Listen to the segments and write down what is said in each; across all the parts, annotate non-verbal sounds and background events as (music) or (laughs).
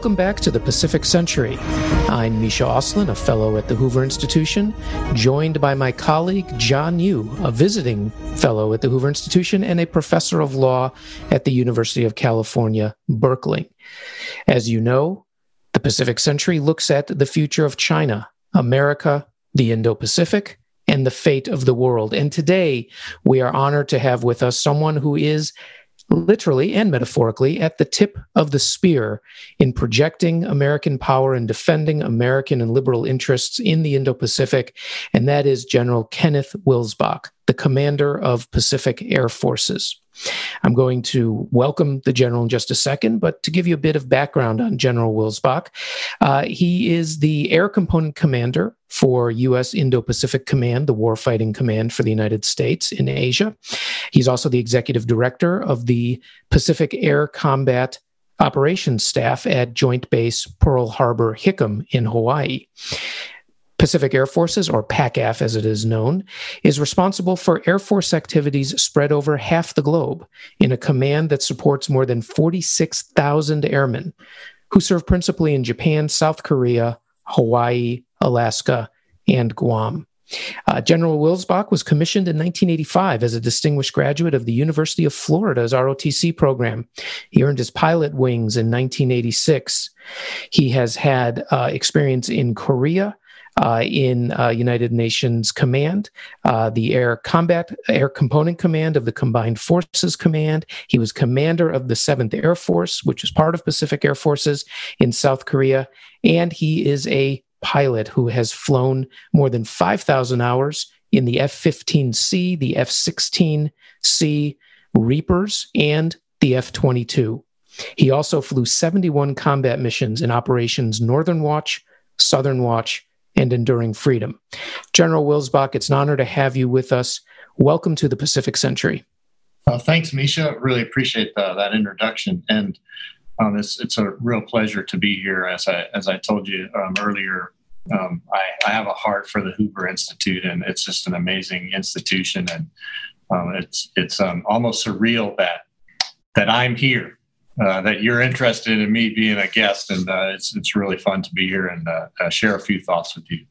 Welcome back to the Pacific Century. I'm Misha Auslin, a fellow at the Hoover Institution, joined by my colleague John Yoo, a visiting fellow at the Hoover Institution and a professor of law at the University of California, Berkeley. As you know, the Pacific Century looks at the future of China, America, the Indo Pacific, and the fate of the world. And today, we are honored to have with us someone who is literally and metaphorically, at the tip of the spear in projecting American power and defending American and liberal interests in the Indo Pacific, and that is General Kenneth Wilsbach, the commander of Pacific Air Forces. I'm going to welcome the general in just a second, but to give you a bit of background on General Wilsbach, uh, he is the Air Component Commander for U.S. Indo Pacific Command, the warfighting command for the United States in Asia. He's also the executive director of the Pacific Air Combat Operations Staff at Joint Base Pearl Harbor Hickam in Hawaii. Pacific Air Forces, or PACAF as it is known, is responsible for Air Force activities spread over half the globe in a command that supports more than 46,000 airmen who serve principally in Japan, South Korea, Hawaii, Alaska, and Guam. Uh, General Wilsbach was commissioned in 1985 as a distinguished graduate of the University of Florida's ROTC program. He earned his pilot wings in 1986. He has had uh, experience in Korea, in uh, United Nations Command, uh, the Air Combat Air Component Command of the Combined Forces Command. He was commander of the Seventh Air Force, which is part of Pacific Air Forces in South Korea, and he is a pilot who has flown more than 5,000 hours in the F 15C, the F 16C Reapers, and the F 22. He also flew 71 combat missions in operations Northern Watch, Southern Watch, and enduring freedom. General Wilsbach, it's an honor to have you with us. Welcome to the Pacific Century. Uh, thanks, Misha. Really appreciate the, that introduction, and um, it's it's a real pleasure to be here. As I as I told you um, earlier, um, I, I, have a heart for the Hoover Institute, and it's just an amazing institution, and um, it's it's um, almost surreal that that I'm here uh, that you're interested in me being a guest, and uh, it's it's really fun to be here and uh, uh share a few thoughts with you.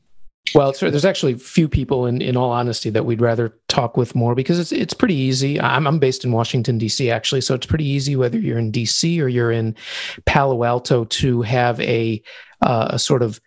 Well, there's actually few people, in, in all honesty, that we'd rather talk with more because it's it's pretty easy. I'm I'm based in Washington D.C. actually, so it's pretty easy whether you're in D.C. or you're in Palo Alto to have a uh, a sort of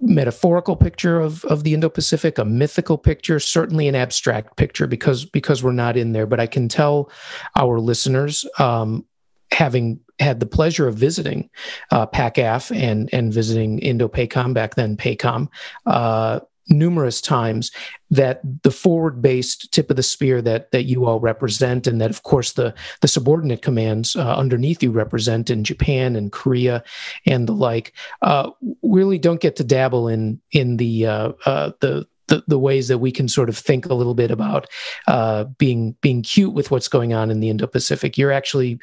metaphorical picture of, of the Indo-Pacific, a mythical picture, certainly an abstract picture because because we're not in there. But I can tell our listeners um, having had the pleasure of visiting uh, PACAF and and visiting Indo-PACOM back then PACOM uh, numerous times that the forward-based tip of the spear that that you all represent and that of course the the subordinate commands uh, underneath you represent in Japan and Korea and the like uh, really don't get to dabble in in the uh, uh, the the, the ways that we can sort of think a little bit about uh, being being cute with what's going on in the Indo-Pacific. You're actually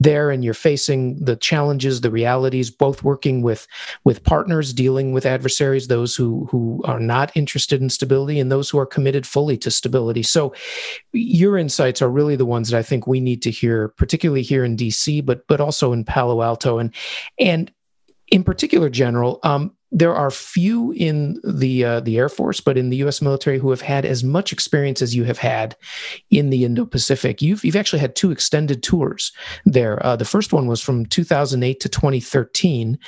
there and you're facing the challenges the realities both working with with partners dealing with adversaries those who who are not interested in stability and those who are committed fully to stability. So your insights are really the ones that i think we need to hear particularly here in dc but but also in palo alto and and in particular general. Um, there are few in the uh, the Air Force, but in the U.S. military who have had as much experience as you have had in the Indo-Pacific. You've you've actually had two extended tours there. Uh, the first one was from 2008 to 2013.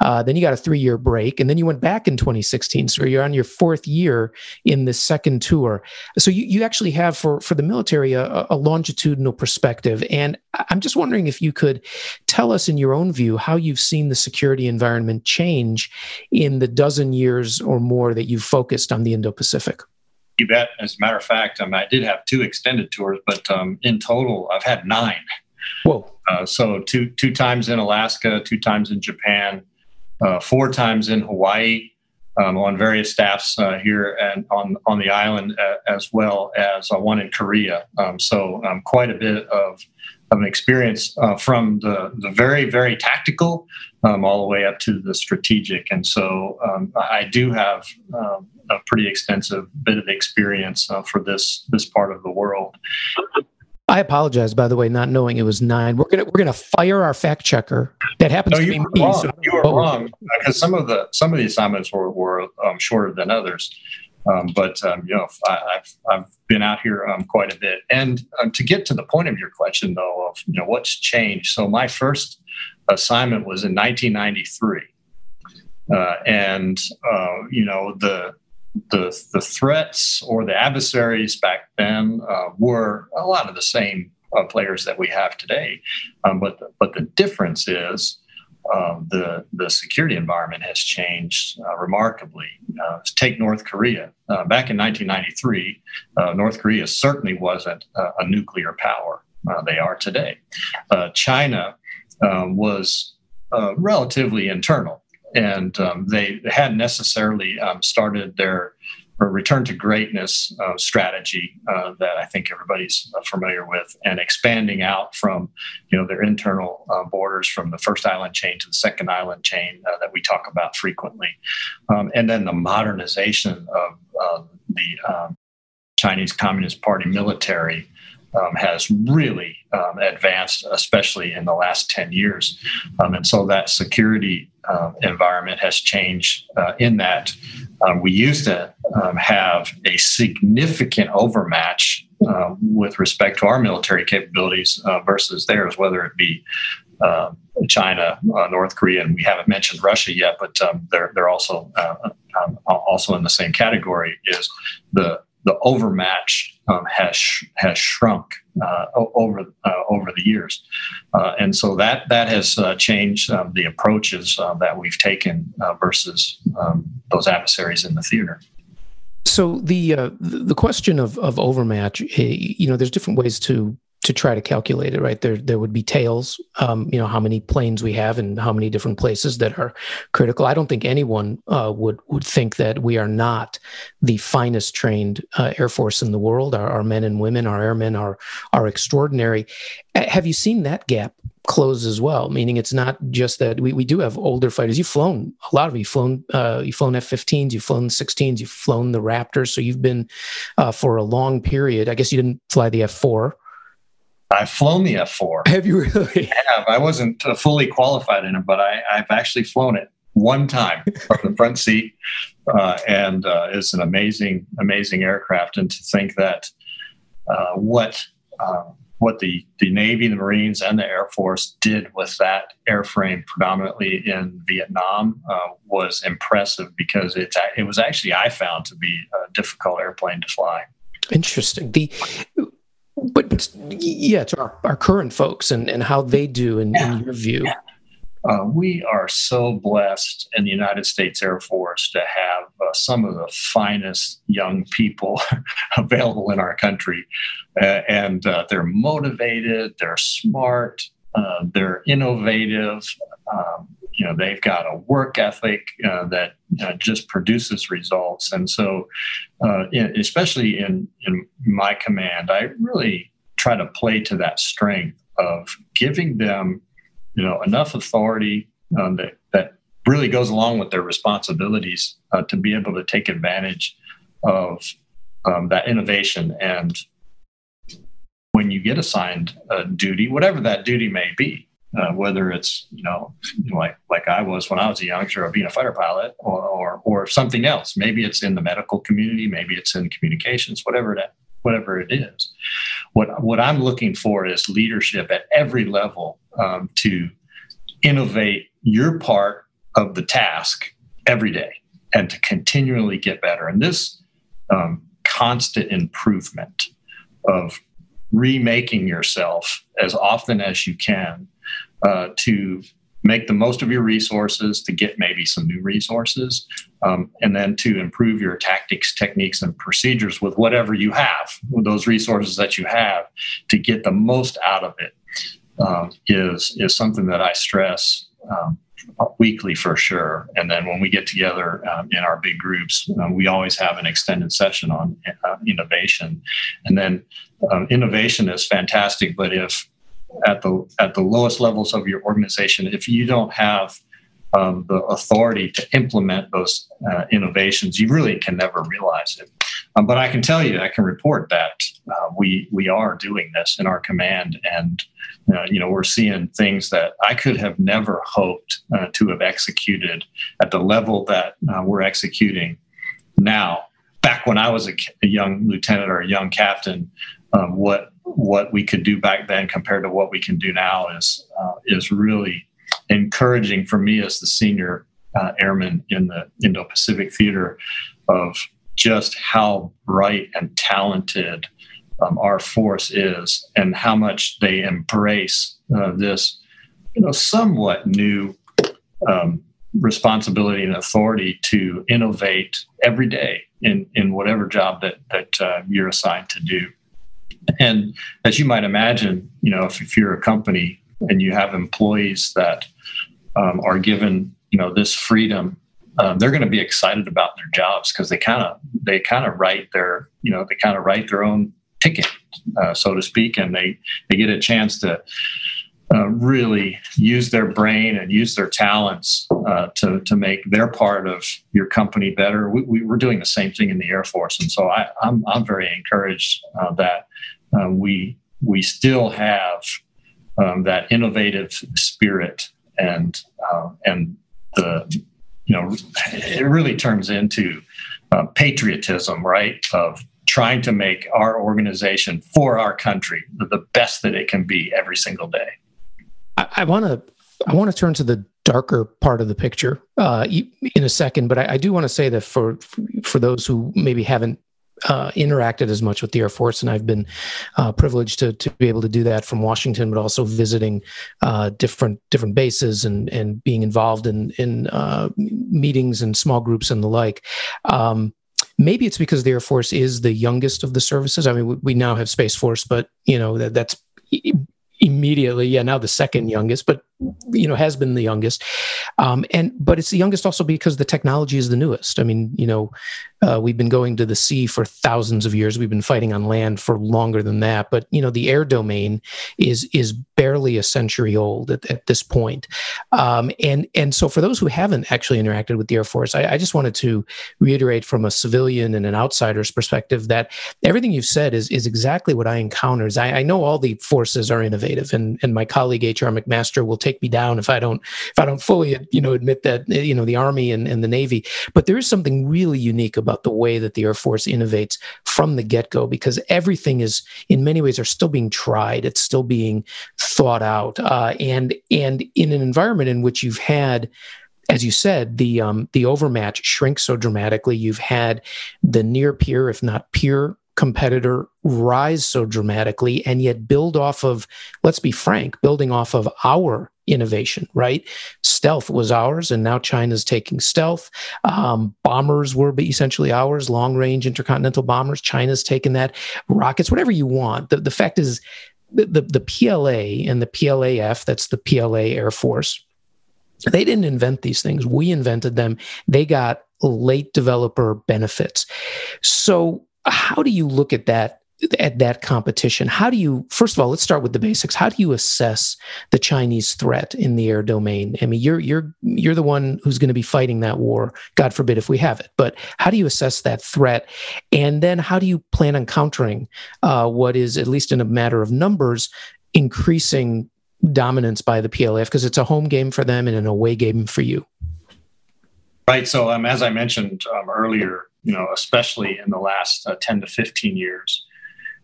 Uh, then you got a three year break, and then you went back in 2016. So you're on your fourth year in this second tour. So you, you actually have for for the military a, a longitudinal perspective. And I'm just wondering if you could tell us in your own view how you've seen the security environment change in the dozen years or more that you've focused on the Indo Pacific? You bet. As a matter of fact, um, I did have two extended tours, but um, in total, I've had nine. Whoa. Uh, so two two times in Alaska, two times in Japan, uh, four times in Hawaii, um, on various staffs uh, here and on on the island, uh, as well as uh, one in Korea. Um, so um, quite a bit of of an experience uh, from the, the very, very tactical um, all the way up to the strategic. And so um, I do have um, a pretty extensive bit of experience uh, for this, this part of the world. I apologize, by the way, not knowing it was nine. We're gonna we're gonna fire our fact checker. That happens no, to be me. Wrong. So you were wrong because some of the some of the assignments were, were um, shorter than others. Um, but um, you know, I, have I've been out here um, quite a bit. And um, to get to the point of your question, though, of you know what's changed. So my first assignment was in 1993, uh, and uh, you know the the the threats or the adversaries back then uh, were a lot of the same uh, players that we have today, um, but the, but the difference is. Um, the the security environment has changed uh, remarkably. Uh, take North Korea. Uh, back in 1993, uh, North Korea certainly wasn't a nuclear power. they are today. China um, was relatively internal and um, they hadn't necessarily um, started their return to greatness uh, strategy uh, that I think everybody's uh, familiar with, and expanding out from you know their internal uh, borders from the first island chain to the second island chain uh, that we talk about frequently, um, and then the modernization of the um, Chinese Communist Party military um, has really um, advanced, especially in the last 10 years. Um, and so that security uh, environment has changed uh, in that um, we used to um, have a significant overmatch uh, with respect to our military capabilities uh, versus theirs, whether it be uh, China, uh, North Korea, and we haven't mentioned Russia yet, but um, they're they're also also in the same category. Is the the overmatch um, has has shrunk uh, over uh, over the years, uh, and so that that has uh, changed um, the approaches uh, that we've taken uh, versus um, those adversaries in the theater. So the the question of of overmatch, eh, you know, there's different ways to to try to calculate it, right? There, there would be tails, um, you know, how many planes we have and how many different places that are critical. I don't think anyone uh, would would think that we are not the finest trained uh, Air Force in the world. Our, our, men and women, our airmen are are extraordinary. Have you seen that gap close as well? Meaning, it's not just that we, we do have older fighters. You've flown a lot of you. Flown uh, you've flown F-15s, you've flown 16s, you've flown the Raptors. So you've been uh, for a long period. I guess you didn't fly the F4 I've flown the F4. Have you really? (laughs) I have. I wasn't uh, fully qualified in it, but I, have actually flown it one time from the front seat, uh, and uh, it's an amazing, amazing aircraft. And to think that uh, what uh, what the the Navy, the Marines, and the Air Force did with that airframe, predominantly in Vietnam, uh, was impressive because it's it was actually I found to be a difficult airplane to fly. Interesting. The but, but yeah, to our, our current folks and, and how they do in, yeah. in your view. Yeah. Uh, we are so blessed in the United States Air Force to have uh, some of the finest young people (laughs) available in our country. Uh, and uh, they're motivated, they're smart, uh, they're innovative. Um, you know, they've got a work ethic uh, that just produces results. And so, in, especially in, in my command, I really try to play to that strength of giving them you know enough authority um, that that really goes along with their responsibilities uh, to be able to take advantage of um, that innovation and when you get assigned a duty whatever that duty may be uh, whether it's you know like like I was when I was a youngster of being a fighter pilot or, or or something else maybe it's in the medical community maybe it's in communications whatever that whatever it is what what I'm looking for is leadership at every level um, to innovate your part of the task every day and to continually get better. And this um, constant improvement of remaking yourself as often as you can uh, to make the most of your resources to get maybe some new resources um, and then to improve your tactics techniques and procedures with whatever you have those resources that you have to get the most out of it um, is is something that I stress um, weekly for sure. And then when we get together um, in our big groups, um, we always have an extended session on uh, innovation. And then um, innovation is fantastic, but if at the at the lowest levels of your organization, if you don't have um, the authority to implement those uh, innovations, you really can never realize it. Um, but I can tell you, I can report that uh, we we are doing this in our command, and uh, you know we're seeing things that I could have never hoped uh, to have executed at the level that uh, we're executing now. Back when I was a, a young lieutenant or a young captain, um, what what we could do back then compared to what we can do now is uh, is really encouraging for me as the senior uh, airman in the Indo-Pacific theater of just how bright and talented um, our force is and how much they embrace uh, this you know somewhat new um, responsibility and authority to innovate every day in in whatever job that that uh, you're assigned to do and as you might imagine you know if, if you're a company and you have employees that um, are given you know this freedom um, they're going to be excited about their jobs because they kind of they kind of write their you know they kind of write their own ticket uh, so to speak and they they get a chance to uh, really use their brain and use their talents uh, to, to make their part of your company better. We, we, are doing the same thing in the Air Force, and so I, am I'm, I'm very encouraged uh, that uh, we we still have um, that innovative spirit and uh, and the you know it really turns into uh, patriotism, right? Of trying to make our organization for our country the best that it can be every single day. I want to I want to turn to the darker part of the picture uh, in a second, but I, I do want to say that for for those who maybe haven't uh, interacted as much with the Air Force, and I've been uh, privileged to to be able to do that from Washington, but also visiting uh, different different bases and and being involved in in uh, meetings and small groups and the like. Um, maybe it's because the Air Force is the youngest of the services. I mean, we, we now have Space Force, but you know that that's immediately yeah now the second youngest but you know has been the youngest. Um, and but it's the youngest also because the technology is the newest. I mean you know uh, we've been going to the sea for thousands of years. We've been fighting on land for longer than that. But you know the air domain is is barely a century old at, at this point. Um, and and so for those who haven't actually interacted with the air force I, I just wanted to reiterate from a civilian and an outsider's perspective that everything you've said is is exactly what i encounter I, I know all the forces are innovative and and my colleague hr mcmaster will take take me down if I don't if I don't fully you know admit that you know the Army and, and the Navy. But there is something really unique about the way that the Air Force innovates from the get go because everything is in many ways are still being tried. It's still being thought out, uh, and and in an environment in which you've had as you said, the um, the overmatch shrinks so dramatically. You've had the near peer, if not peer competitor rise so dramatically and yet build off of let's be frank building off of our innovation right? Stealth was ours and now china's taking stealth. Um, bombers were essentially ours long range intercontinental bombers. China's taken that. Rockets whatever you want. The, the fact is the, the, the pla and the plaf that's the pla air force they didn't invent these things. We invented them. They got late developer benefits. So how do you look at that at that competition how do you first of all let's start with the basics. How do you assess the chinese threat in the air domain? I mean you're you're you're the one who's going to be fighting that war god forbid if we have it but how do you assess that threat? And then how do you plan on countering uh, what is at least in a matter of numbers increasing dominance by the plaf because it's a home game for them and an away game for you. Right so um, as i mentioned um, earlier you know, especially in the last uh, 10 to 15 years,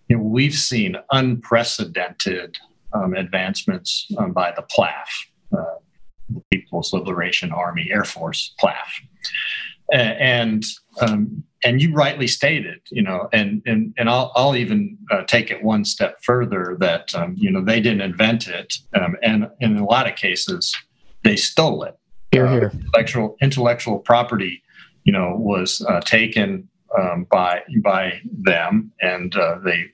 you know, we've seen unprecedented um, advancements um, by the PLAF, uh, People's Liberation Army Air Force, PLAF. And um, and you rightly stated, you know, and and and I'll I'll even uh, take it one step further that um, you know they didn't invent it, um, and in a lot of cases they stole it. Here, here. Uh, intellectual intellectual property you know, was uh, taken um, by by them, and uh, they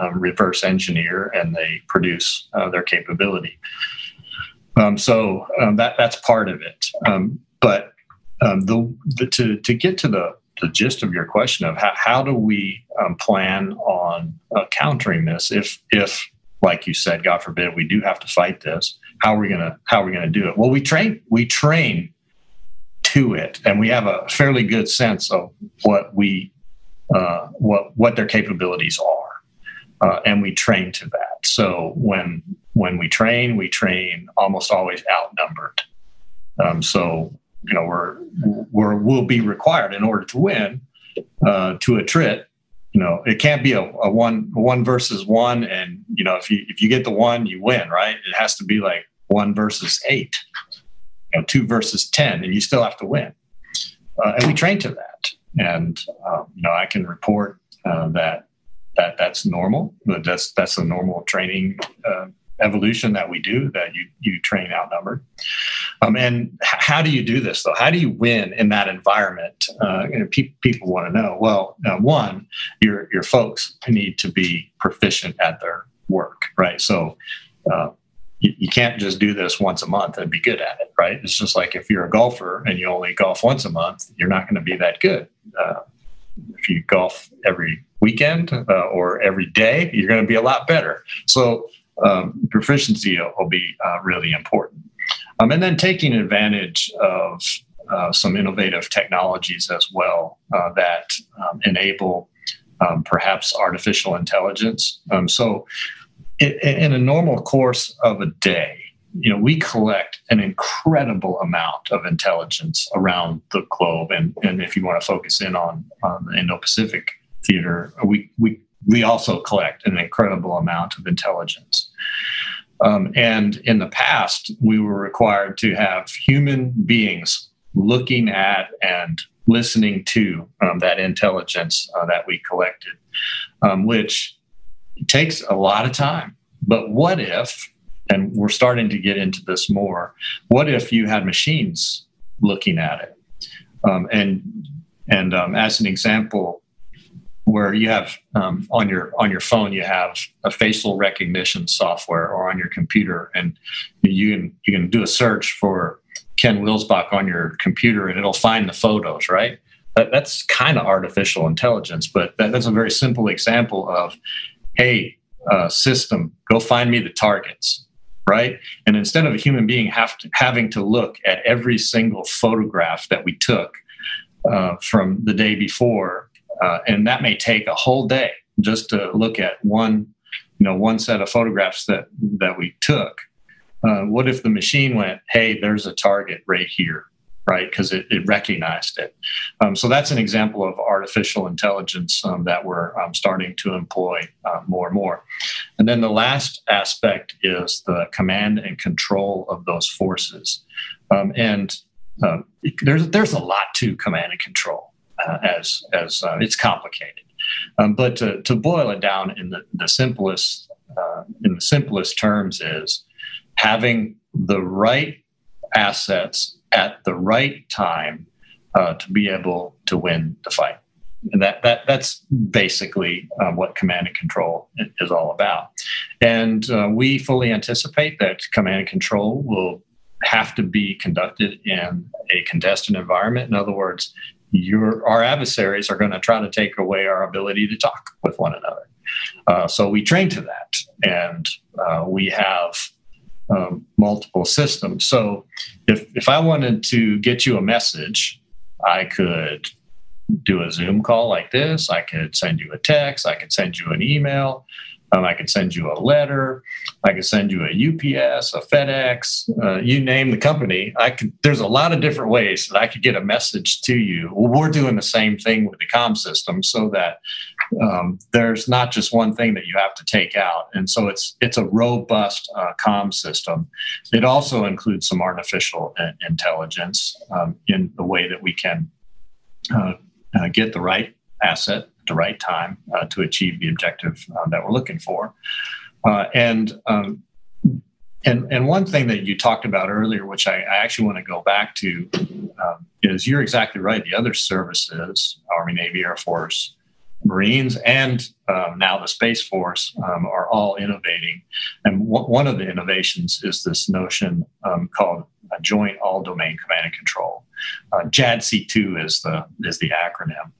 um, reverse engineer and they produce uh, their capability. Um, so um, that that's part of it. Um, but um, the, the, to to get to the the gist of your question of how, how do we plan on uh, countering this if if like you said, God forbid, we do have to fight this. How are we gonna How are we gonna do it? Well, we train we train to it, and we have a fairly good sense of what we uh, what what their capabilities are, uh, and we train to that. So when when we train, we train almost always outnumbered. Um, so you know we're we're will be required in order to win uh, to attrit. You know, it can't be a, a one one versus one, and you know if you if you get the one, you win, right? It has to be like one versus eight, you know, two versus ten, and you still have to win. Uh, and we train to that, and um, you know I can report uh, that that that's normal. That's that's a normal training uh, evolution that we do that you you train outnumbered. Um, and h- how do you do this though? How do you win in that environment? Uh, pe- people want to know. Well uh, one your your folks need to be proficient at their work right? So uh, you, you, can't just do this once a month and be good at it right? It's just like if you're a golfer and you only golf once a month you're not going to be that good. Uh, if you golf every weekend uh, or every day you're going to be a lot better so um, proficiency will be uh, really important. Um, and then taking advantage of uh, some innovative technologies as well uh, that um, enable um, perhaps artificial intelligence. Um, so, in, in a normal course of a day, you know, we collect an incredible amount of intelligence around the globe. And, and if you want to focus in on, on the Indo Pacific theater, we, we we also collect an incredible amount of intelligence. Um, and in the past, we were required to have human beings looking at and listening to um, that intelligence uh, that we collected, um, which takes a lot of time. But what if, and we're starting to get into this more, what if you had machines looking at it? Um, and and um, as an example, where you have um, on your on your phone you have a facial recognition software or on your computer and you can you can do a search for ken wilsbach on your computer and it'll find the photos right? That, that's kind of artificial intelligence but that, that's a very simple example of hey uh, system go find me the targets right? And instead of a human being to, having to look at every single photograph that we took uh, from the day before uh, and that may take a whole day just to look at one you know one set of photographs that that we took. Uh, what if the machine went hey there's a target right here right? Because it, it, recognized it. Um, so that's an example of artificial intelligence um, that we're um, starting to employ uh, more and more. And then the last aspect is the command and control of those forces. Um, and uh, there's there's a lot to command and control uh, as as uh, it's complicated. Um, but to, to boil it down in the, the simplest uh, in the simplest terms is having the right assets at the right time uh, to be able to win the fight. And that, that that's basically uh, what command and control is all about. And uh, we fully anticipate that command and control will have to be conducted in a contested environment. In other words, your our adversaries are going to try to take away our ability to talk with one another. Uh, so we train to that, and uh, we have um, multiple systems. So if if I wanted to get you a message, I could do a Zoom call like this. I could send you a text. I could send you an email. Um, I could send you a letter. I could send you a UPS, a FedEx, uh, you name the company. I could. There's a lot of different ways that I could get a message to you. Well, we're doing the same thing with the com system, so that um, there's not just one thing that you have to take out, and so it's it's a robust uh, system. It also includes some artificial intelligence um, in the way that we can uh, uh, get the right asset the right time uh, to achieve the objective uh, that we're looking for. Uh, and um, and and one thing that you talked about earlier, which I, I actually want to go back to, um, is you're exactly right. The other services, Army, Navy, Air Force, Marines, and um, now the Space Force um, are all innovating. And w- one of the innovations is this notion um, called a Joint All Domain Command and Control. Uh, JADC2 is the is the acronym.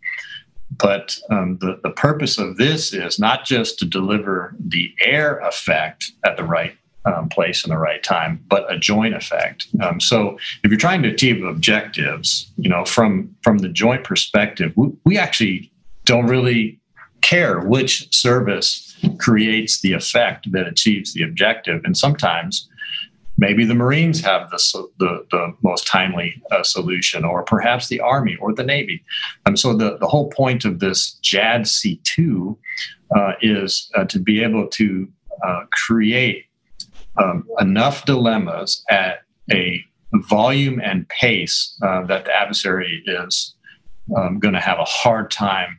But um, the, the purpose of this is not just to deliver the air effect at the right um, place in the right time, but a joint effect. Um, so if you're trying to achieve objectives, you know, from from the joint perspective, we, we actually don't really care which service creates the effect that achieves the objective, and sometimes maybe the Marines have the, the, the most timely uh, solution, or perhaps the Army or the Navy. Um, so the, the whole point of this JADC2 uh, is uh, to be able to uh, create um, enough dilemmas at a volume and pace uh, that the adversary is um, going to have a hard time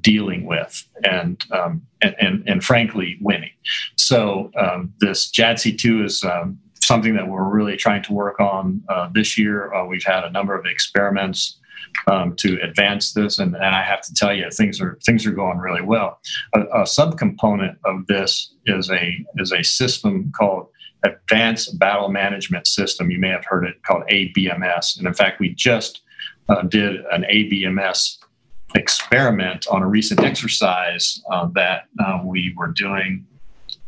dealing with and, um, and, and, and, frankly winning. So um, this JADC2 is um, something that we're really trying to work on uh, this year. Uh, we've had a number of experiments um, to advance this, and, and, I have to tell you, things are things are going really well. A, a subcomponent of this is a is a system called Advanced Battle Management System. You may have heard it called ABMS, and in fact, we just uh, did an ABMS experiment on a recent exercise uh, that uh, we were doing.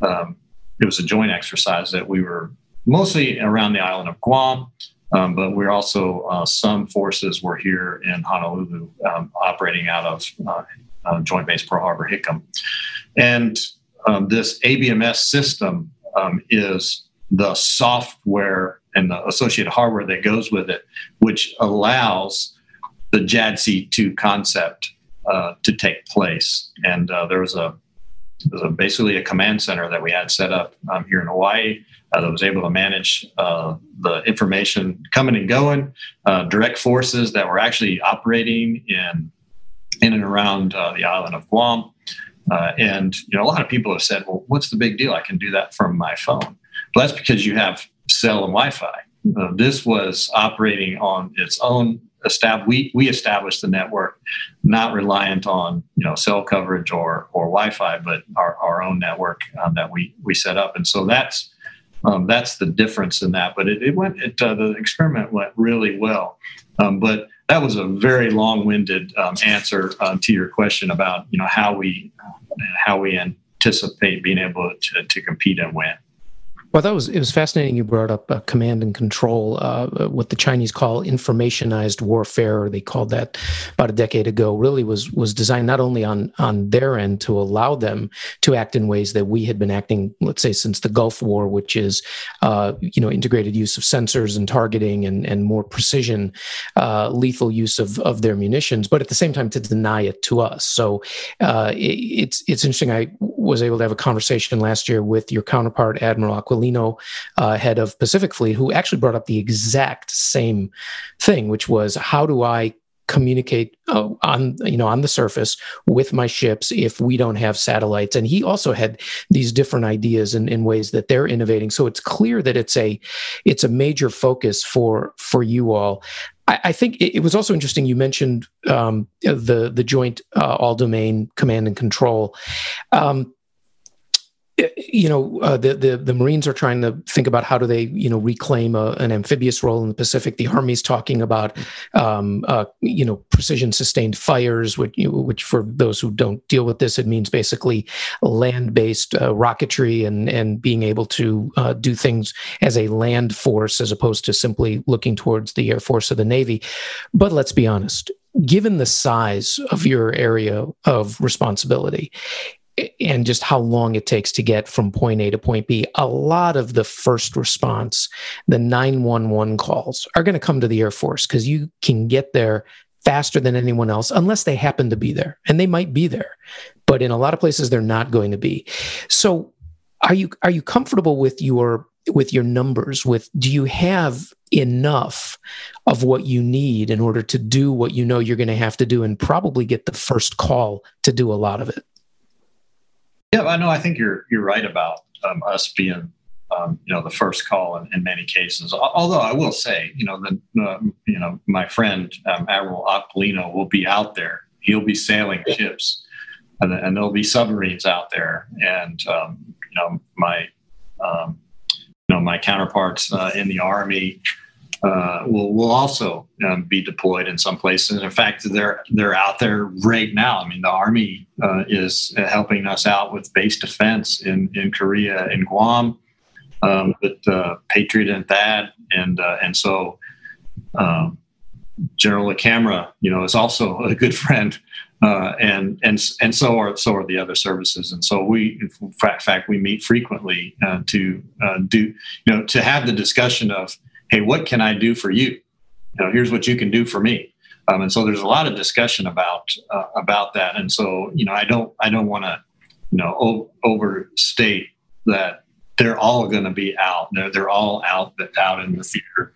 Um, it was a joint exercise that we were mostly around the island of Guam, um, but we're also uh, some forces were here in Honolulu um, operating out of uh, uh, Joint Base Pearl Harbor Hickam. And um, this ABMS system um, is the software and the associated hardware that goes with it, which allows the JADC2 concept uh, to take place. And uh, there was a a, basically a command center that we had set up um, here in Hawaii uh, that was able to manage uh, the information coming and going, uh, direct forces that were actually operating in in and around uh, the island of Guam. Uh, and you know, a lot of people have said, "Well, what's the big deal? I can do that from my phone." That's because you have cell and Wi-Fi. Uh, this was operating on its own estab- we we established the network, not reliant on you know cell coverage or or Wi-Fi, but our, our own network um, that we we set up, and so that's um, that's the difference in that. But it, it went it uh, the experiment went really well, um, but that was a very long-winded um, answer uh, to your question about you know how we how we anticipate being able to, to compete and win. Well, that was it was fascinating. You brought up uh, command and control, uh, what the Chinese call informationized warfare, or they called that about a decade ago. Really was was designed not only on on their end to allow them to act in ways that we had been acting, let's say, since the Gulf War, which is uh, you know integrated use of sensors and targeting and and more precision, uh, lethal use of of their munitions, but at the same time to deny it to us. So uh, it, it's it's interesting. I was able to have a conversation last year with your counterpart, Admiral Aquilino Aquilino, uh, head of Pacific Fleet, who actually brought up the exact same thing, which was how do I communicate uh, on you know on the surface with my ships if we don't have satellites and he also had these different ideas in, in ways that they're innovating so it's clear that it's a it's a major focus for for you all I, I think it, it, was also interesting. You mentioned um, the the joint uh, all domain command and control. Um, you know uh, the, the the Marines are trying to think about how do they you know reclaim a, an amphibious role in the Pacific. The Army's talking about um, uh, you know precision sustained fires, which which for those who don't deal with this, it means basically land based uh, rocketry and and being able to uh, do things as a land force as opposed to simply looking towards the Air Force or the Navy. But let's be honest, given the size of your area of responsibility and just how long it takes to get from point A to point B, a lot of the first response, the 911 calls, are going to come to the Air Force because you can get there faster than anyone else unless they happen to be there. And they might be there, but in a lot of places they're not going to be. So are you are you comfortable with your with your numbers with do you have enough of what you need in order to do what you know you're going to have to do and probably get the first call to do a lot of it yeah, I know. I think you're you're right about um, us being um, you know the first call in, in, many cases. Although I will say, you know, the uh, you know my friend um, Admiral Aquilino will be out there. He'll be sailing ships, and, and there'll be submarines out there. And um, you know my um, you know my counterparts uh, in the army uh, will will also um, be deployed in some places. And in fact, they're they're out there right now. I mean, the Army uh, is helping us out with base defense in in Korea, in Guam, um, but uh, Patriot and THAAD, and uh, and so um, General LaCamera, you know, is also (laughs) a good friend, uh, and and and so are so are the other services, and so we, in fact, we meet frequently uh, to do, you know, to have the discussion of, hey, what can I do for you? You know, here's what you can do for me. Um, and so there's a lot of discussion about uh, about that, and so you know I don't I don't want to you know o- overstate that they're all going to be out. They're, they're all out out in the theater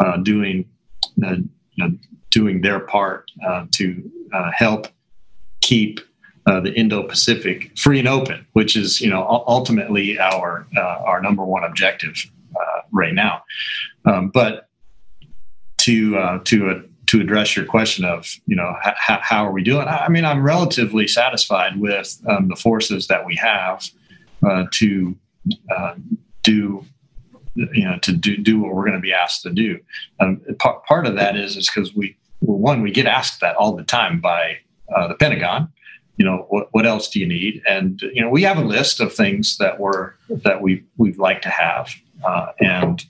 uh, doing uh, you know, doing their part uh, to uh, help keep uh, the Indo-Pacific free and open, which is you know ultimately our uh, our number one objective right now. Um, but to to to address your question of you know h- how are we doing? I mean i'm relatively satisfied with um, the forces that we have uh, to uh, do you know to do, do what we're going to be asked to do. Um, part, part of that is is because we well, one we get asked that all the time by uh, the pentagon. You know what, what else do you need? And you know we have a list of things that we're that we we'd like to have uh, and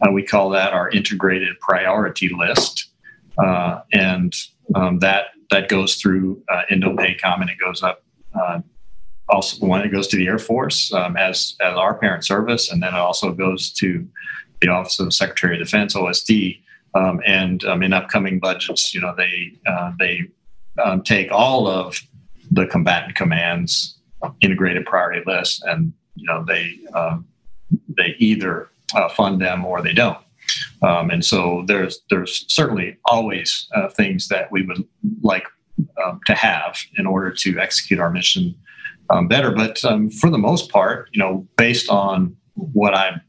uh, we call that our integrated priority list uh, and um, that that goes through uh, IndoPACOM and it goes up uh, also when it goes to the Air Force um, as as our parent service, and then it also goes to the Office of Secretary of Defense (OSD). Um, and um, in upcoming budgets, you know, they uh, they um, take all of the combatant commands integrated priority list, and you know they um, they either uh, fund them or they don't. Um, and so there's there's certainly always uh, things that we would like um, to have in order to execute our mission um, better. But um, for the most part, you know, based on what I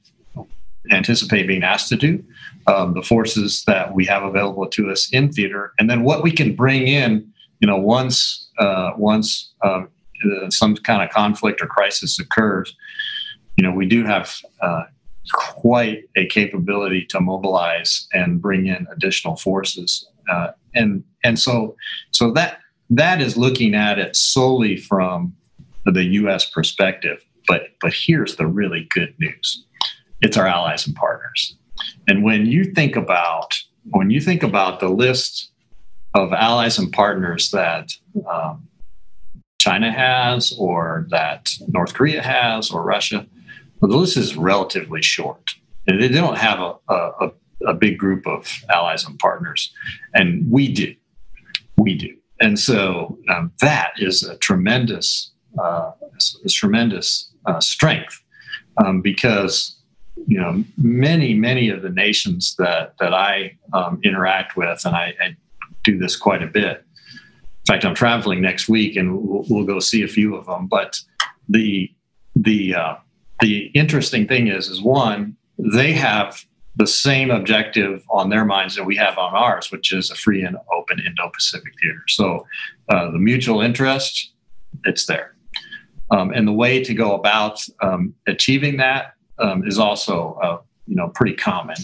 anticipate being asked to do, um, the forces that we have available to us in theater, and then what we can bring in, you know, once uh, once uh, some kind of conflict or crisis occurs, you know, we do have uh, quite a capability to mobilize and bring in additional forces. Uh, and and so so that that is looking at it solely from the U.S. perspective. But but here's the really good news: it's our allies and partners. And when you think about when you think about the list of allies and partners that um, China has, or that North Korea has, or Russia, the list is relatively short. They don't have a, a, a big group of allies and partners, and we do. We do. And so um, that is a tremendous, uh, a tremendous uh, strength um, because you know many many of the nations that that I um, interact with, and I, I, do this quite a bit. In fact, I'm traveling next week, and we'll, we'll go see a few of them. But the the uh, the interesting thing is, is one, they have the same objective on their minds that we have on ours, which is a free and open Indo-Pacific theater. So uh, the mutual interest, it's there. Um, and the way to go about um, achieving that um, is also, uh, you know, pretty common.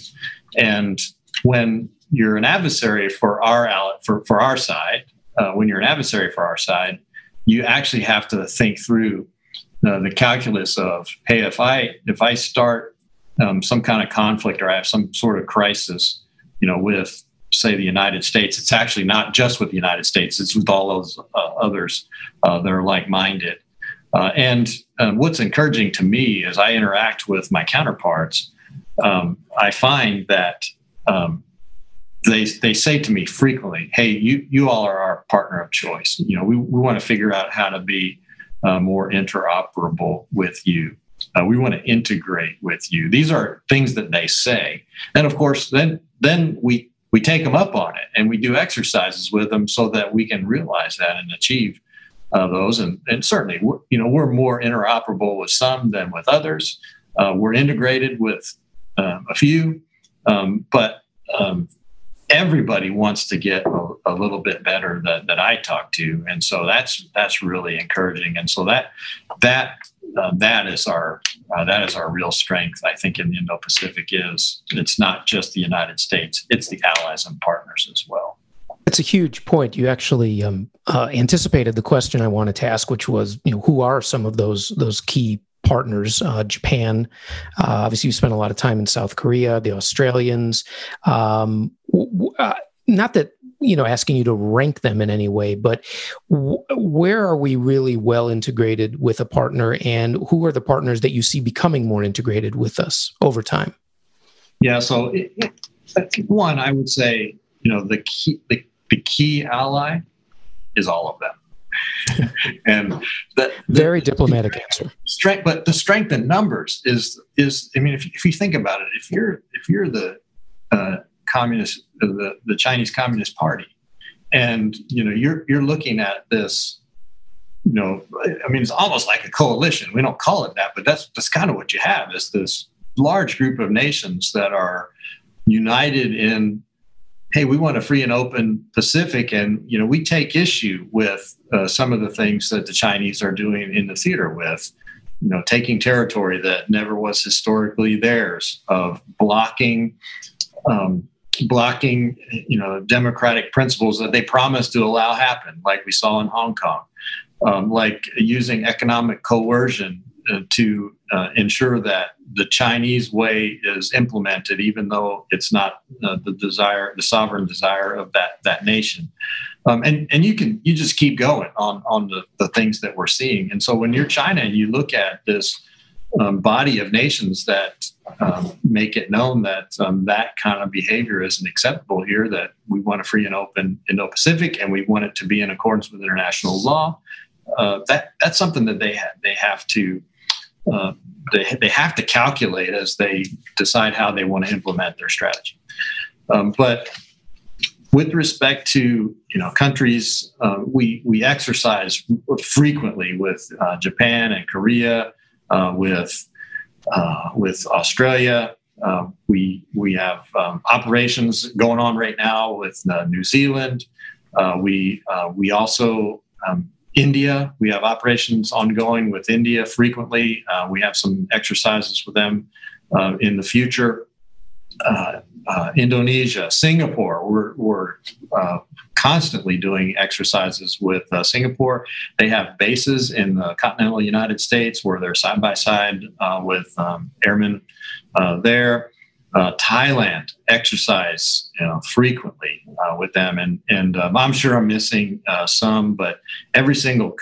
And when you're an adversary for our for, for our side, uh, when you're an adversary for our side, you actually have to think through the calculus of hey if i if i start um, some kind of conflict or i have some sort of crisis you know with say the united states it's actually not just with the united states it's with all those uh, others uh, that are like-minded. Uh, and um, what's encouraging to me as i interact with my counterparts um, i find that um, they they say to me frequently hey you you all are our partner of choice. You know we, we want to figure out how to be uh, more interoperable with you. Uh, we want to integrate with you. These are things that they say, and of course, then then we we take them up on it and we do exercises with them so that we can realize that and achieve uh, those. And, and certainly, you know, we're more interoperable with some than with others. Uh, we're integrated with um, a few, um, but um, everybody wants to get a, little bit better that, that I talk to, and so that's that's really encouraging. And so that that uh, that is our uh, that is our real strength. I think in the Indo-Pacific is it's not just the United States; it's the allies and partners as well. It's a huge point. You actually um, uh, anticipated the question I wanted to ask, which was, you know, who are some of those those key partners, uh, Japan. Uh, obviously, you spent a lot of time in South Korea, the Australians. Um, w- uh, not that you know asking you to rank them in any way but w- where are we really well integrated with a partner and who are the partners that you see becoming more integrated with us over time? Yeah so it, it, one i would say you know the key the, the key ally is all of them. (laughs) And that very diplomatic answer. Strength but the strength in numbers is is i mean if, if you think about it if you're if you're the uh, communist the, the Chinese Communist Party. And you know, you're you're looking at this, you know, I mean, it's almost like a coalition. We don't call it that, but that's that's kind of what you have is this large group of nations that are united in hey we want a free and open pacific and you know we take issue with uh, some of the things that the chinese are doing in the theater with you know taking territory that never was historically theirs of blocking um, blocking you know democratic principles that they promised to allow happen like we saw in hong kong. Um, like using economic coercion uh, to uh, ensure that the chinese way is implemented even though it's not uh, the desire the sovereign desire of that that nation. Um, and and you can you just keep going on on the, the things that we're seeing. And so when you're china and you look at this um, body of nations that um, make it known that um, that kind of behavior isn't acceptable here, that we want a free and open Indo Pacific and we want it to be in accordance with international law. Uh, that that's something that they ha- they have to uh, they, they have to calculate as they decide how they want to implement their strategy. Um, but with respect to you know countries, uh, we we exercise frequently with uh, Japan and Korea uh, with uh, with Australia. Uh, we we have um, operations going on right now with uh, New Zealand. Uh, we we also um, India. We have operations ongoing with India frequently. we have some exercises with them in the future. Indonesia, Singapore. We're, we're constantly doing exercises with uh, Singapore. They have bases in the continental United States where they're side by side uh, with um, airmen uh, there. Uh, Thailand exercise you know, frequently uh, with them, and and um, I'm sure I'm missing uh, some, but every single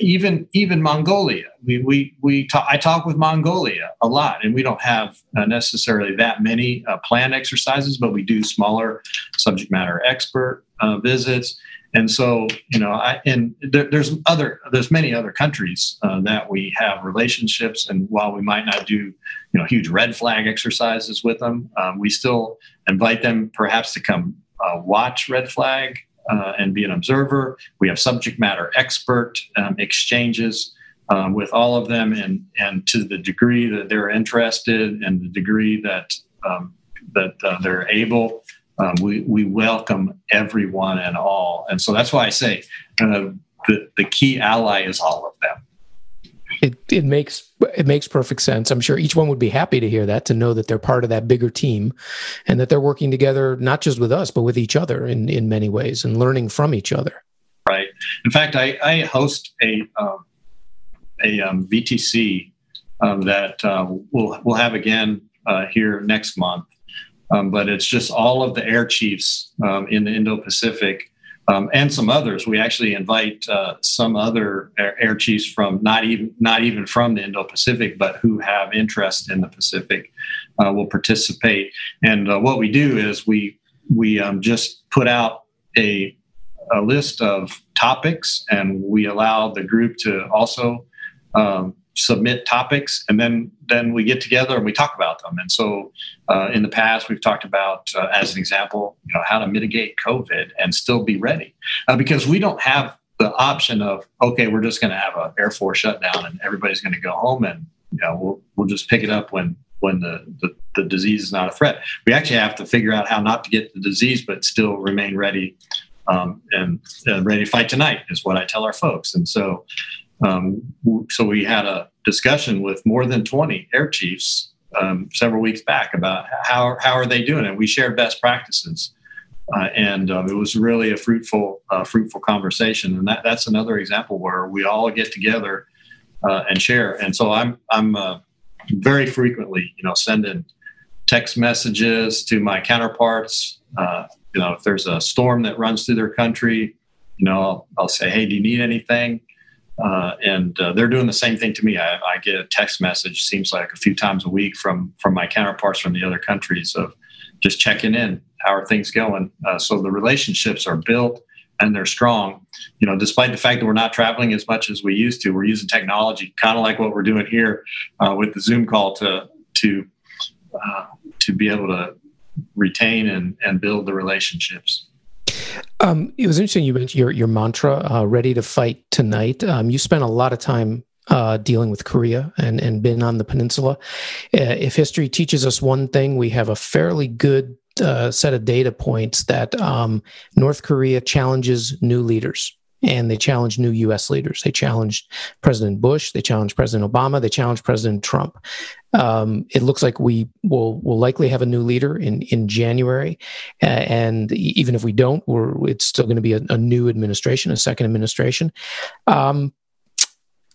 even even Mongolia, we we we talk, I talk with Mongolia a lot, and we don't have necessarily that many planned exercises, but we do smaller subject matter expert uh, visits. And so, you know, I, and there, there's other, there's many other countries uh, that we have relationships. And while we might not do, you know, huge red flag exercises with them, um, we still invite them perhaps to come uh, watch red flag uh, and be an observer. We have subject matter expert um, exchanges um, with all of them, and and to the degree that they're interested and the degree that um, that uh, they're able um, we, we welcome everyone and all. And so that's why I say uh, the, the key ally is all of them. It, it makes it makes perfect sense. I'm sure each one would be happy to hear that, to know that they're part of that bigger team, and that they're working together not just with us but with each other in in many ways and learning from each other. Right. In fact, I, I host a um, a um, VTC um, that uh, we'll we'll have again uh, here next month, um, but it's just all of the air chiefs um, in the Indo Pacific um, and some others. We actually invite uh, some other air, chiefs from not even not even from the Indo Pacific, but who have interest in the Pacific, uh, will participate. And uh, what we do is we we um, just put out a a list of topics, and we allow the group to also um, submit topics and then then we get together and we talk about them. And so uh, in the past we've talked about uh, as an example you know how to mitigate covid and still be ready. Uh, because we don't have the option of okay we're just going to have an air force shutdown and everybody's going to go home and you know we'll, we'll just pick it up when when the, the, the disease is not a threat. We actually have to figure out how not to get the disease but still remain ready um, and ready to fight tonight is what i tell our folks. And so um, so we had a discussion with more than 20 air chiefs um, several weeks back about how, how are they doing it. We shared best practices. Uh, and um, it was really a fruitful, uh, fruitful conversation. And that, that's another example where we all get together uh, and share. And so I'm I'm uh, very frequently, you know, sending text messages to my counterparts. Uh, you know, if there's a storm that runs through their country, you know, I'll, I'll say, hey, do you need anything? Uh, and uh, they're doing the same thing to me. I, I, get a text message, seems like a few times a week from from my counterparts from the other countries of just checking in. How are things going? Uh, so the relationships are built and they're strong. You know, despite the fact that we're not traveling as much as we used to, we're using technology, kind of like what we're doing here uh, with the Zoom call to to uh, to be able to retain and, and build the relationships. Um, it was interesting you mentioned your your mantra, uh, "Ready to fight tonight." Um, you spent a lot of time uh, dealing with Korea and and been on the peninsula. Uh, if history teaches us one thing, we have a fairly good uh, set of data points that um, North Korea challenges new leaders and they challenged new U.S. leaders. They challenged President Bush. They challenged President Obama. They challenged President Trump. Um, it looks like we will will likely have a new leader in in January, uh, and even if we don't, it's still going to be a, a, new administration, a second administration. Um,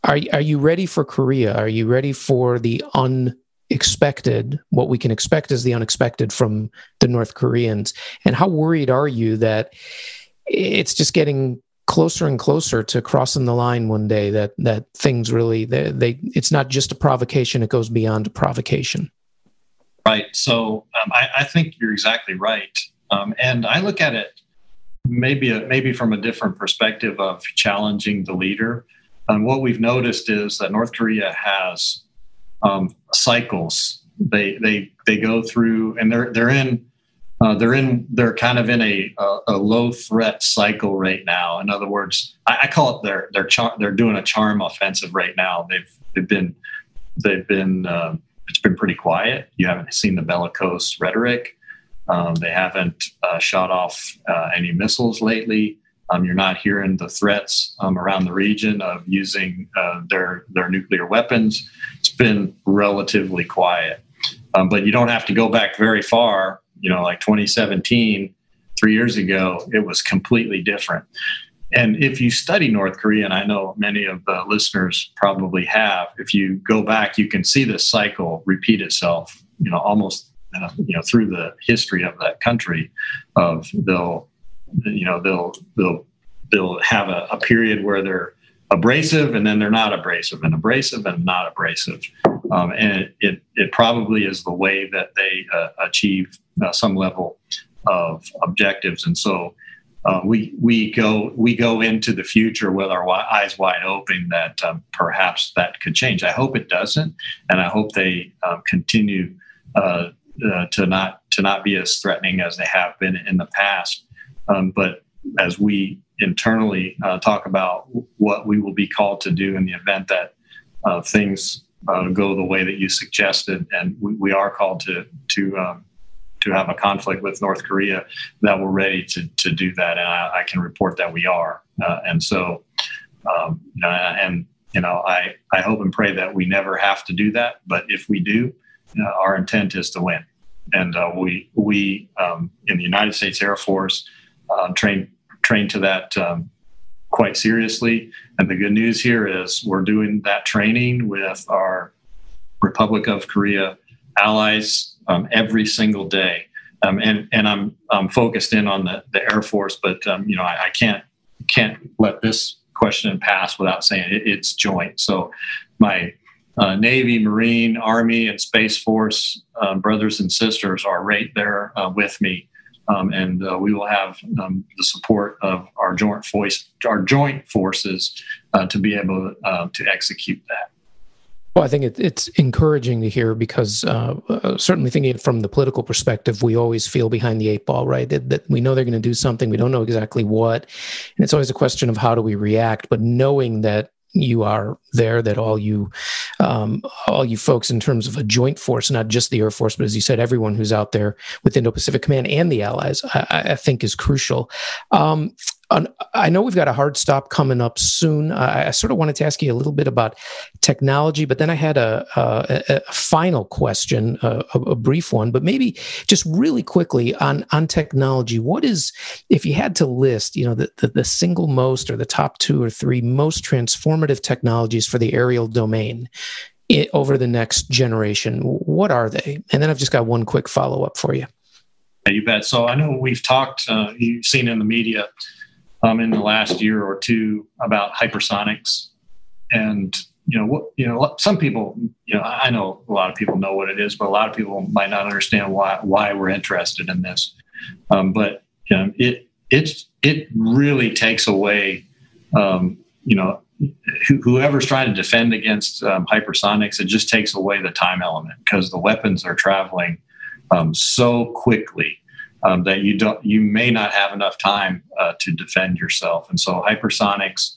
are are you ready for Korea? Are you ready for the unexpected? What we can expect is the unexpected from the North Koreans, and how worried are you that? It's just getting closer and closer to crossing the line one day that that things really they, they it's not just a provocation it goes beyond a provocation. Right. So um, I, I, think you're exactly right. Um, and i look at it maybe a, maybe from a different perspective of challenging the leader. And what we've noticed is that north korea has um, cycles. They they they go through and they're they're in uh, they're in they're kind of in a, a, a, low threat cycle right now. In other words, I, I call it they're they're char- they're doing a charm offensive right now. They've they've been they've been uh, it's been pretty quiet. You haven't seen the bellicose rhetoric. Um, they haven't uh, shot off uh, any missiles lately. Um, you're not hearing the threats um, around the region of using uh, their their nuclear weapons. It's been relatively quiet, um, but you don't have to go back very far you know, like 2017, three years ago, it was completely different. And if you study North Korea, and I know many of the listeners probably have, if you go back, you can see this cycle repeat itself, you know, almost, uh, you know, through the history of that country of they'll, you know, they'll, they'll, they'll have a, a period where they're abrasive and then they're not abrasive and abrasive and not abrasive. Um, and it, it, it, probably is the way that they uh, achieve uh, some level of objectives. And so uh, we we go we go into the future with our eyes wide open that um, perhaps that could change. I hope it doesn't, and I hope they um, continue uh, uh, to not to not be as threatening as they have been in the past. Um, but as we internally uh, talk about what we will be called to do in the event that things uh, go the way that you suggested, and we, we are called to to um, to have a conflict with North Korea, that we're ready to to do that, and I, I can report that we are. Uh, and so, um, and you know, I I hope and pray that we never have to do that, but if we do, uh, our intent is to win, and uh, we we um, in the United States Air Force uh, train train to that. Um, quite seriously. And the good news here is we're doing that training with our Republic of Korea allies um, every single day. Um, and and I'm I'm focused in on the, the Air Force, but um, you know I, I, can't can't let this question pass without saying it, it's joint. So my uh, Navy, Marine, Army, and Space Force uh, brothers and sisters are right there uh, with me, um, and uh, we will have um, the support of our joint voice, our joint forces uh, to be able uh, to execute that. Well, I think it, it's encouraging to hear because uh, uh, certainly thinking from the political perspective, we always feel behind the eight ball, right? That, that we know they're going to do something, we don't know exactly what, and it's always a question of how do we react. But knowing that you are there, that all you, um, all you folks in terms of a joint force, not just the Air Force, but as you said, everyone who's out there with Indo-Pacific Command and the allies, I, I think is crucial. Um, I know we've got a hard stop coming up soon. I, I, sort of wanted to ask you a little bit about technology, but then I had a, a, a final question, a, a, brief one, but maybe just really quickly on on technology. What is, if you had to list, you know, the, the, the single most or the top two or three most transformative technologies for the aerial domain? It, over the next generation, what are they? And then I've just got one quick follow up for you. Yeah, you bet. So I know we've talked, uh, you've seen in the media um, in the last year or two about hypersonics, and you know what you know some people you know I know a lot of people know what it is, but a lot of people might not understand why why we're interested in this. Um, but you know, it it it really takes away um, you know whoever's trying to defend against um, hypersonics, it just takes away the time element because the weapons are traveling um, so quickly um, that you don't you may not have enough time uh, to defend yourself. And so hypersonics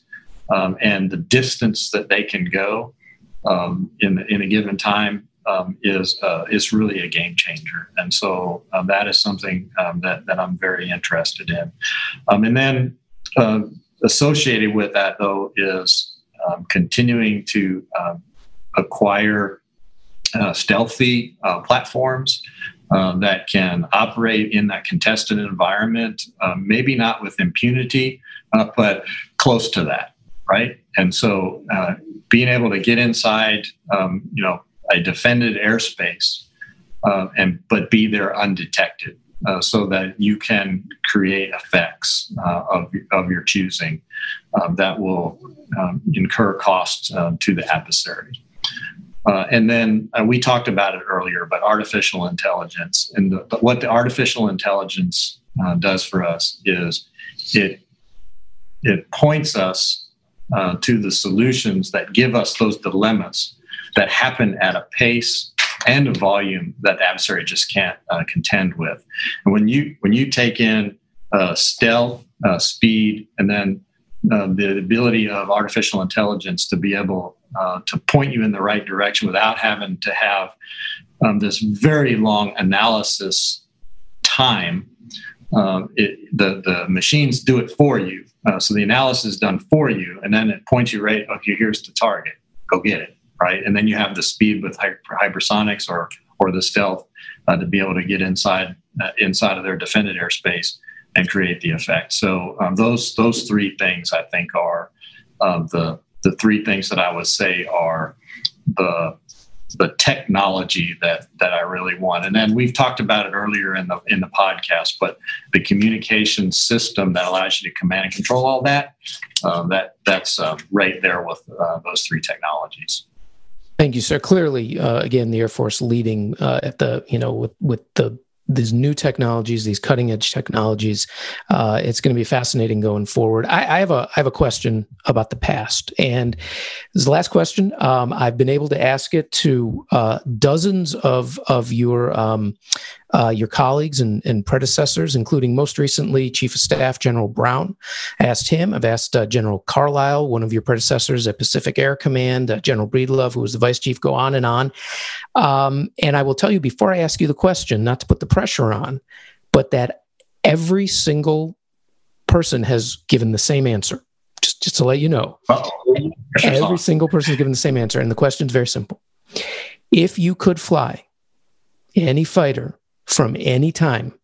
um, and the distance that they can go um, in in a given time um, is uh, is really a game changer. And so um, that is something um, that that I'm very interested in. And then associated with that though is continuing to acquire uh, stealthy uh, platforms uh, that can operate in that contested environment, um, maybe not with impunity, uh, but close to that, right? And so uh, being able to get inside, um, you know, a defended airspace, uh, and but be there undetected, uh, so that you can create effects of of your choosing um, that will um, incur costs to the adversary. Uh, and then uh, we talked about it earlier, but artificial intelligence and the, what the artificial intelligence uh, does for us is it it points us uh, to the solutions that give us those dilemmas that happen at a pace and a volume that the adversary just can't uh, contend with. And when you when you take in uh, stealth, speed, and then the ability of artificial intelligence to be able uh, to point you in the right direction without having to have um, this very long analysis time. Um, it, the the machines do it for you, uh, so the analysis is done for you, and then it points you right. Okay, here's the target. Go get it. Right, and then you have the speed with hyper, hypersonics or or the stealth uh, to be able to get inside uh, inside of their defended airspace and create the effect. So um, those those three things I think are um, the the three things that I would say are the the technology that that I really want. And then we've talked about it earlier in the in the podcast, but the communication system that allows you to command and control all that um, that that's uh, right there with uh, those three technologies. Thank you, sir. Clearly, uh, again, the Air Force leading uh, at the you know with with the these new technologies, these cutting edge technologies. Uh, it's going to be fascinating going forward. I, I, have a I have a question about the past, and this is the last question. Um, I've been able to ask it to uh, dozens of of your um, uh, your colleagues and, and, predecessors, including most recently Chief of Staff General Brown. I asked him. I've asked uh, General Carlisle, one of your predecessors at Pacific Air Command, uh, General Breedlove, who was the vice chief. Go on and on. Um, and I will tell you before I ask you the question, not to put the pressure on, but that every single person has given the same answer. Just, just to let you know, every single person has given the same answer, and the question is very simple. If you could fly any fighter from any time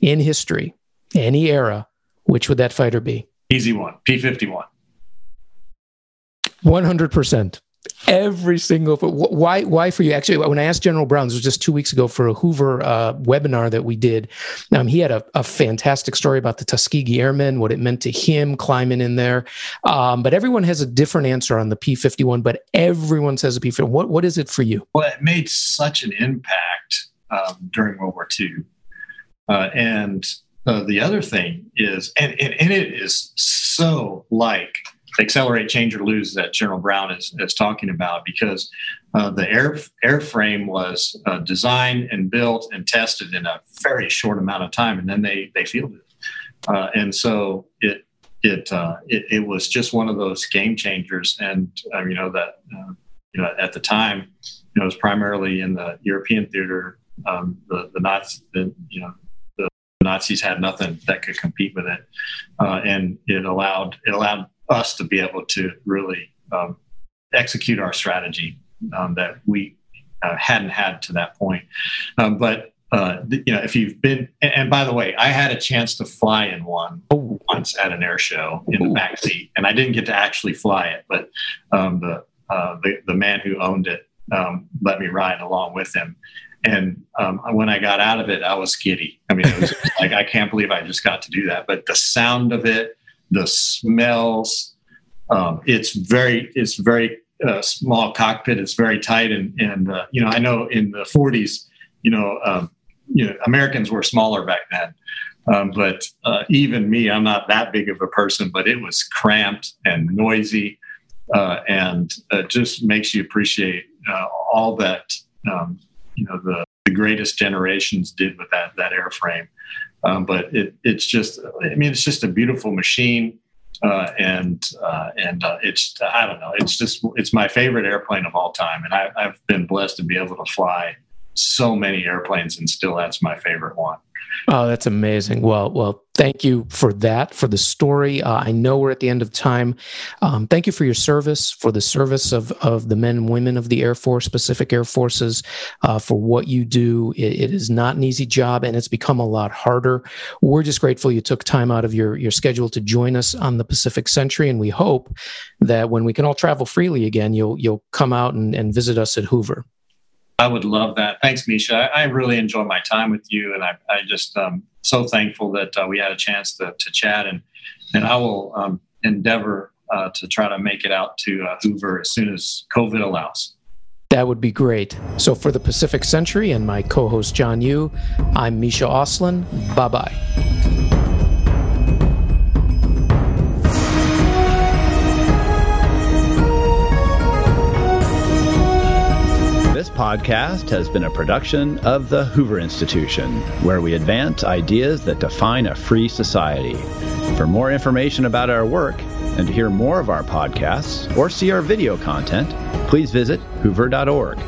in history, any era, which would that fighter be? Easy one, P 51. 100%. Every single why why for you actually when I asked General Brown this was just two weeks ago for a Hoover uh, webinar that we did um, he had a, a, fantastic story about the Tuskegee Airmen what it meant to him climbing in there um, but everyone has a different answer on the P fifty one but everyone says a P fifty one what what is it for you well it made such an impact um, during World War II. Uh, and uh, the other thing is, and, and, and, it is so like accelerate, change, or lose that General Brown is, is talking about because uh, the air airframe was uh, designed and built and tested in a very short amount of time, and then they they fielded it. Uh, and so it it, uh, it, it was just one of those game changers, and you know that you know at the time you know it was primarily in the European theater um, the the Nazi, the, you know, the Nazis had nothing that could compete with it, uh, and it allowed it allowed us to be able to really um, execute our strategy um, that we uh, hadn't had to that point. Um, but uh, you know, if you've been, and by the way, I had a chance to fly in one oh. once at an air show in the back seat, and I didn't get to actually fly it, but um, the, uh, the the man who owned it um, let me ride along with him. And um, when I got out of it, I was giddy. I mean, it was like I can't believe I just got to do that. But the sound of it, the smells, um, it's very, it's very uh, small cockpit. It's very tight, and and uh, you know, I know in the 40s, you know, um, you know, Americans were smaller back then. Um, but uh, even me, I'm not that big of a person, but it was cramped and noisy, uh, and it just makes you appreciate uh, all that um, you know the, the greatest generations did with that that airframe. Um, but it, it's just, I mean, it's just a beautiful machine. Uh, and uh, and uh, it's I don't know it's just it's my favorite airplane of all time, and I, I've been blessed to be able to fly so many airplanes, and still that's my favorite one. Oh, that's amazing. Well, well, thank you for that, for the story. Uh, I know we're at the end of time. Um, thank you for your service, for the service of, of the men and women of the Air Force, Pacific Air Forces, uh, for what you do. It, it is not an easy job, and it's become a lot harder. We're just grateful you took time out of your, your schedule to join us on the Pacific Century, and we hope that when we can all travel freely again, you'll you'll come out and, and visit us at Hoover. I would love that. Thanks, Misha. I, I really enjoy my time with you, and I, I just um, so thankful that uh, we had a chance to, to chat. and And I will um, endeavor uh, to try to make it out to uh, Hoover as soon as COVID allows. That would be great. So, for the Pacific Century and my co-host John Yoo, I'm Misha Auslin. Bye bye. Podcast has been a production of the Hoover Institution, where we advance ideas that define a free society. For more information about our work and to hear more of our podcasts or see our video content, please visit hoover.org.